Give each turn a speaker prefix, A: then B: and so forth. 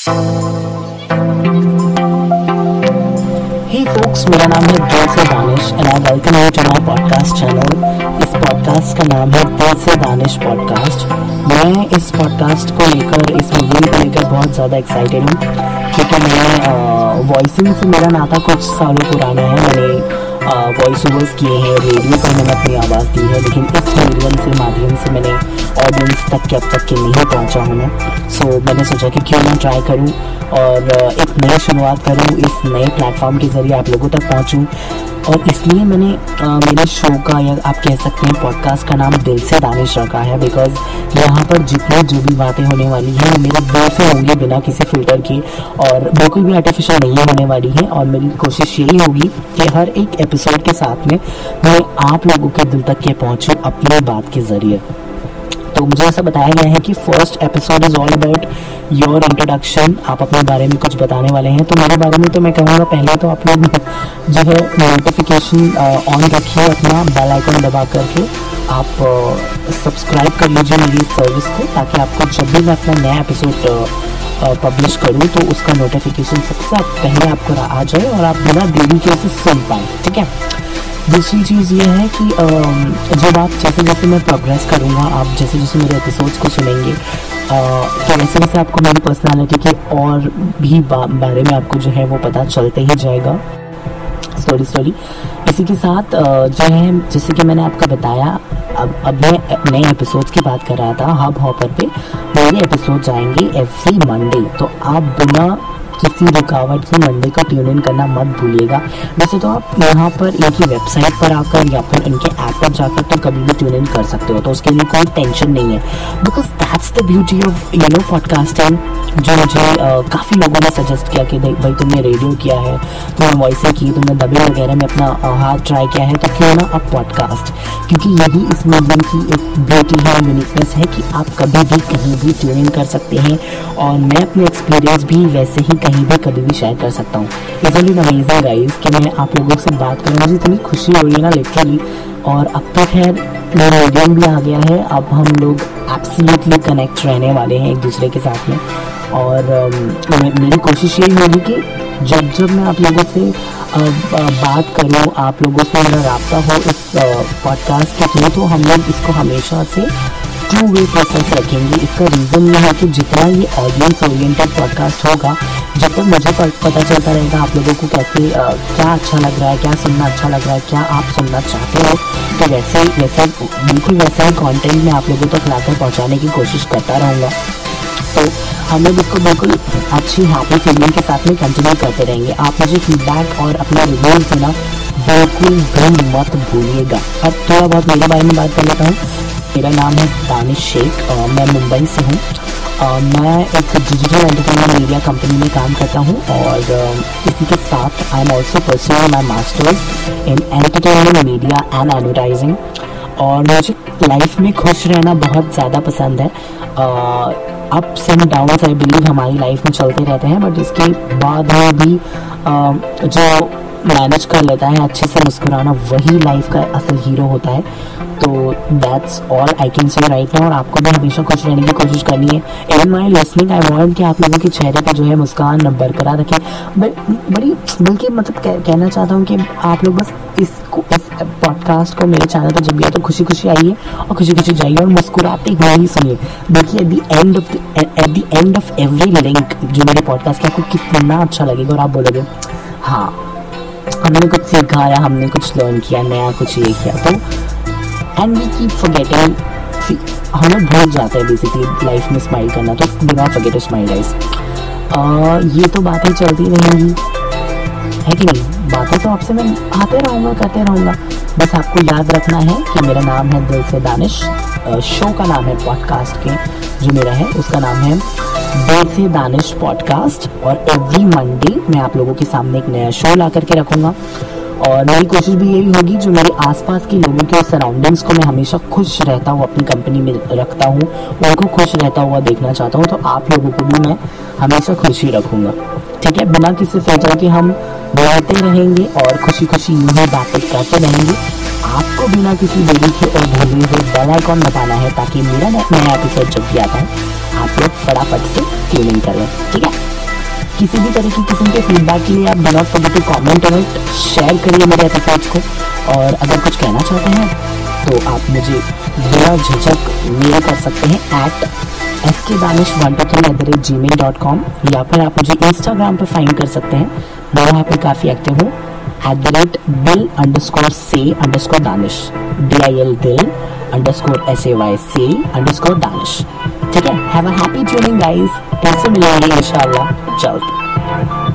A: Hey folks, मेरा नाम है दिल से Danish and I welcome you to my podcast channel इस पॉडकास्ट का नाम है दिल से दानिश पॉडकास्ट मैं इस पॉडकास्ट को लेकर इस मूवी को लेकर बहुत ज़्यादा एक्साइटेड हूँ क्योंकि मैं वॉइसिंग से मेरा नाता कुछ सालों पुराना है। मैंने वॉइस ओवर्स किए हैं रेडियो पर मैंने अपनी आवाज़ दी है लेकिन इस मीडियम से माध्यम से मैंने ऑडियंस तक के अब तक के नहीं पहुँचा हूँ मैं। सो so, मैंने सोचा कि क्यों ना ट्राई करूँ और एक नई शुरुआत करूँ इस नए प्लेटफॉर्म के ज़रिए आप लोगों तक पहुँचूँ। और इसलिए मैंने आ, मेरे शो का या आप कह सकते हैं पॉडकास्ट का नाम दिल से दानिश रखा है बिकॉज़ यहाँ पर जितनी जो भी बातें होने वाली हैं मेरे दिल से होंगी बिना किसी फ़िल्टर के और बिल्कुल भी आर्टिफिशियल नहीं होने वाली है और मेरी कोशिश यही होगी कि हर एक एपिसोड के साथ में मैं आप लोगों के दिल तक के पहुँचूँ अपनी बात के ज़रिए। तो मुझे ऐसा बताया गया है कि first episode is all about your introduction आप अपने बारे में कुछ बताने वाले हैं। तो मेरे बारे में तो मैं कहूँगा, पहले तो आप लोग जो है नोटिफिकेशन ऑन रखिए अपना बेल आइकन दबा करके। आप सब्सक्राइब कर लीजिए मेरी सर्विस को, ताकि आपको जब भी मैं अपना नया एपिसोड पब्लिश करूँ तो उसका नोटिफिकेशन सबसे पहले आपको आ जाए और आप बिना देरी के उसे सुन पाएँ। ठीक है? दूसरी चीज़ ये है कि जब आप जैसे जैसे मैं प्रोग्रेस करूँगा, आप जैसे जैसे मेरे एपिसोड्स को सुनेंगे तो वैसे वैसे आपको मेरी पर्सनालिटी के और भी बारे में आपको जो है वो पता चलते ही जाएगा। स्टोरी स्टोरी इसी के साथ जो है, जैसे कि मैंने आपको बताया, अब अब मैं नए एपिसोड्स की बात कर रहा था हब हॉपर पे मेरे एपिसोड्स आएँगे एवरी मंडे तो आप बिना किसी रुकावट से मंडे का ट्यून इन करना मत भूलिएगा। वैसे तो आप यहाँ पर इनकी वेबसाइट पर आकर या फिर इनके ऐप पर जाकर तो कभी भी ट्यून इन कर सकते हो तो उसके लिए कोई टेंशन नहीं है। Because that's the beauty of you know podcasting जो मुझे काफ़ी लोगों ने सजेस्ट किया कि भाई तुमने रेडियो किया है, तुमने वॉइसें की, तुमने दबे वगैरह में अपना हाथ ट्राई किया है तो क्यों ना अब पॉडकास्ट क्योंकि यही इस मीडियम की एक ब्यूटी है यूनिकनेस है कि आप कभी भी कहीं भी ट्यून इन कर सकते हैं। और मैं अपने एक्सपीरियंस भी वैसे ही कहीं भी कभी भी शेयर कर सकता हूँ। इजली अमेजिंग गाइज़ कि मैं आप लोगों से बात करूँ, मुझे इतनी खुशी हो रही है ना लिटरली और अब तो खैर, मेरा मीडियम भी आ गया है, अब हम लोग एब्सोल्युटली कनेक्ट रहने वाले हैं एक दूसरे के साथ में। और मेरी कोशिश यही होगी कि जब जब मैं आप लोगों से बात करूँ, आप लोगों से मेरा रबता हो इस पॉडकास्ट के थ्रू तो हम लोग इसको हमेशा से टू वे प्रोसेस रखेंगे इसका रीज़न ये है कि जितना ये ऑडियंस ओरिएंटेड पॉडकास्ट होगा जब तक मुझे पता चलता रहेगा आप लोगों को कैसे आ, क्या अच्छा लग रहा है क्या सुनना अच्छा लग रहा है क्या आप सुनना चाहते हो तो वैसे वैसा बिल्कुल वैसा ही कॉन्टेंट मैं आप लोगों तक लाकर पहुँचाने की कोशिश करता रहूँगा। तो हम लोग इसको बिल्कुल अच्छी हैप्पी फीलिंग के साथ में कंटिन्यू करते रहेंगे। आप मुझे फीडबैक और अपना रिव्यूज़ देना बिल्कुल भी मत भूलिएगा। अब थोड़ा बहुत मेरे बारे में बात कर लेता हूँ। मेरा नाम है दानिश शेख मैं मुंबई से हूँ। मैं एक डिजिटल एंटरटेनमेंट मीडिया कंपनी में काम करता हूँ और इसी के साथ I am also pursuing my masters in entertainment media and advertising और मुझे लाइफ में खुश रहना बहुत ज़्यादा पसंद है। Ups and downs I believe हमारी लाइफ में चलते रहते हैं बट इसके बाद में भी जो मैनेज कर लेता है अच्छे से मुस्कुराना वही लाइफ का असल हीरो होता है। तो that's all I can say right now और आपको भी हमेशा खुश रहने की कोशिश करनी है। इन माई लिसनिंग आई वॉन्ट कि आप लोगों के चेहरे पर जो है मुस्कान बरकरार रखें। बट बड़ी बल्कि मतलब कह, कहना चाहता हूँ कि आप लोग बस इसको इस पॉडकास्ट को मेरे चैनल पर जब भी तो खुशी खुशी आइए और खुशी खुशी जाइए और मुस्कुराते हुए ही सुनिए। देखिए at the end of at the end of every link जो मेरे पॉडकास्ट के आपको कितना अच्छा लगेगा और आप बोलोगे हाँ हमने कुछ सीखा या हमने कुछ लर्न किया, नया कुछ ये किया तो एंड वी कीप फॉरगेटिंग हम लोग भूल जाते हैं बेसिकली लाइफ में स्माइल करना तो बिना फॉरगेट स्माइल गाइस ये तो बातें चलती रहेंगी, है कि नहीं? बातें तो आपसे मैं आते रहूँगा, करते रहूँगा। बस आपको याद रखना है कि मेरा नाम है दिल से दानिश शो का नाम है पॉडकास्ट के, जो मेरा है, उसका नाम है से दानिश पॉडकास्ट और एवरी मंडे मैं आप लोगों के सामने एक नया शो ला करके रखूँगा। और मेरी कोशिश भी यही होगी जो मेरे आसपास के लोगों के सराउंडिंग्स को मैं हमेशा खुश रहता हूँ अपनी कंपनी में रखता हूँ, उनको खुश रहता हुआ देखना चाहता हूँ तो आप लोगों को भी मैं हमेशा खुशी रखूँगा। ठीक है? बिना किसी फ़िल्टर के हम बोलते रहेंगे और खुशी खुशी यूँ ही बातें करते रहेंगे। आपको बिना किसी देरी के और भूले हुए बेल आइकॉन बताना है ताकि मेरा नया एपिसोड जब भी आता है। आप लोग फटाफट से ट्यूनिंग करें ठीक है? किसी भी तरह की किस्म के फीडबैक के लिए आप do not forget to comment on share करिए मेरे एपिसोड्स को। और अगर कुछ कहना चाहते हैं तो आप मुझे बिना झिझक मेल कर सकते हैं at S K Danish one two three at the rate Gmail dot com या फिर आप मुझे इंस्टाग्राम पर फाइंड कर सकते हैं। मैं वहाँ पर काफ़ी एक्टिव हूँ। At the rate bill underscore से underscore Danish D I L दिल underscore S A Y C underscore Danish ठीक है have a happy training guys फिर से मिलेंगे इंशाल्लाह जल्द